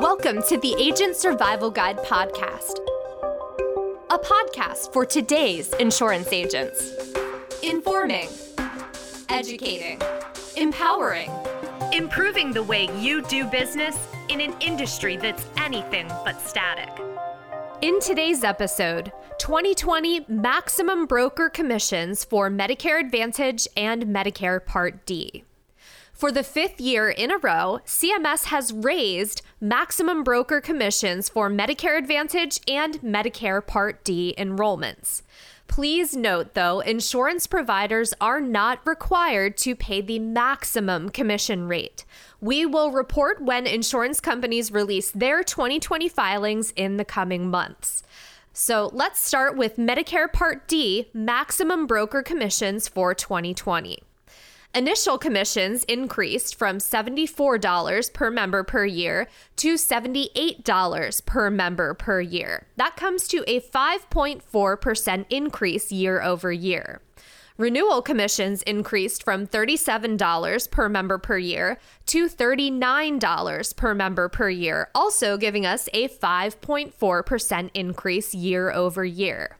Welcome to the Agent Survival Guide podcast, a podcast for today's insurance agents. Informing, educating, empowering, improving the way you do business in an industry that's anything but static. In today's episode, 2020 maximum broker commissions for Medicare Advantage and Medicare Part D. For the fifth year in a row, CMS has raised maximum broker commissions for Medicare Advantage and Medicare Part D enrollments. Please note, though, insurance providers are not required to pay the maximum commission rate. We will report when insurance companies release their 2020 filings in the coming months. So let's start with Medicare Part D maximum broker commissions for 2020. Initial commissions increased from $74 per member per year to $78 per member per year. That comes to a 5.4% increase year over year. Renewal commissions increased from $37 per member per year to $39 per member per year, also giving us a 5.4% increase year over year.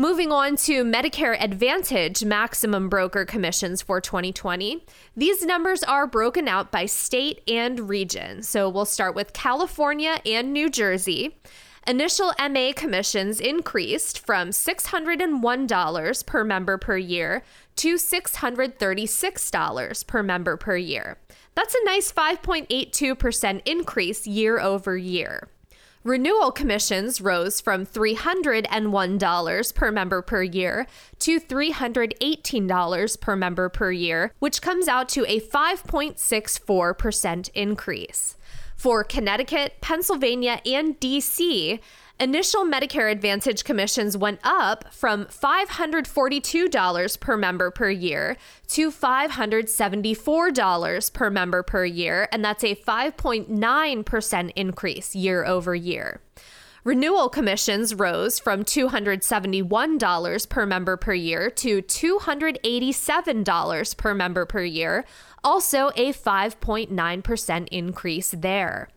Moving on to Medicare Advantage maximum broker commissions for 2020. These numbers are broken out by state and region. So we'll start with California and New Jersey. Initial MA commissions increased from $601 per member per year to $636 per member per year. That's a nice 5.82% increase year over year. Renewal commissions rose from $301 per member per year to $318 per member per year, which comes out to a 5.64% increase. For Connecticut, Pennsylvania, and DC, Initial Medicare Advantage commissions went up from $542 per member per year to $574 per member per year, and that's a 5.9% increase year over year. Renewal commissions rose from $271 per member per year to $287 per member per year, also a 5.9% increase there.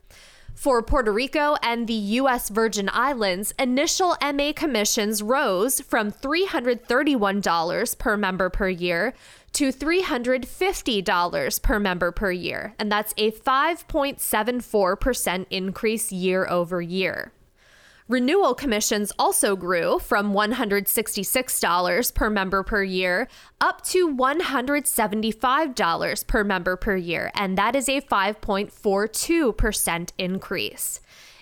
For Puerto Rico and the U.S. Virgin Islands, initial MA commissions rose from $331 per member per year to $350 per member per year, and that's a 5.74% increase year over year. Renewal commissions also grew from $166 per member per year up to $175 per member per year, and that is a 5.42% increase.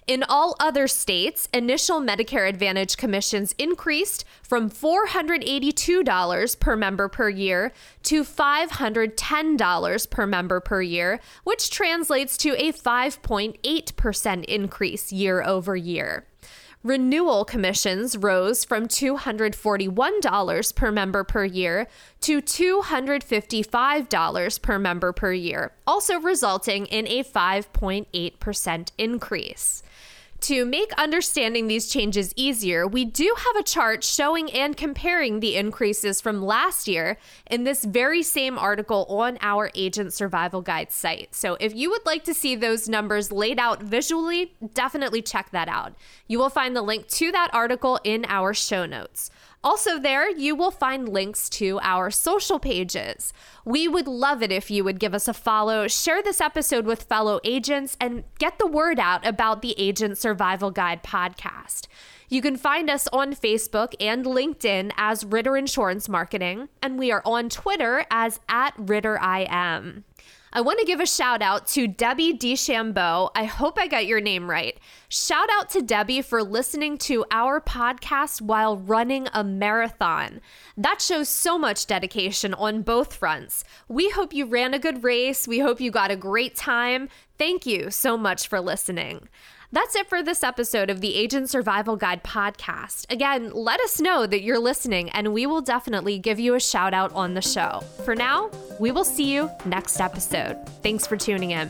In all other states, initial Medicare Advantage commissions increased from $482 per member per year to $510 per member per year, which translates to a 5.8% increase year over year. Renewal commissions rose from $241 per member per year to $255 per member per year, also resulting in a 5.8% increase. To make understanding these changes easier, we do have a chart showing and comparing the increases from last year in this very same article on our Agent Survival Guide site. So if you would like to see those numbers laid out visually, definitely check that out. You will find the link to that article in our show notes. Also, there you will find links to our social pages. We would love it if you would give us a follow, share this episode with fellow agents, and get the word out about the Agent Survival Guide podcast. You can find us on Facebook and LinkedIn as Ritter Insurance Marketing, and we are on Twitter as at Ritter RitterIM. I want to give a shout out to Debbie DeChambeau. I hope I got your name right. Shout out to Debbie for listening to our podcast while running a marathon. That shows so much dedication on both fronts. We hope you ran a good race. We hope you got a great time. Thank you so much for listening. That's it for this episode of the Agent Survival Guide podcast. Again, let us know that you're listening, and we will definitely give you a shout out on the show. For now, we will see you next episode. Thanks for tuning in.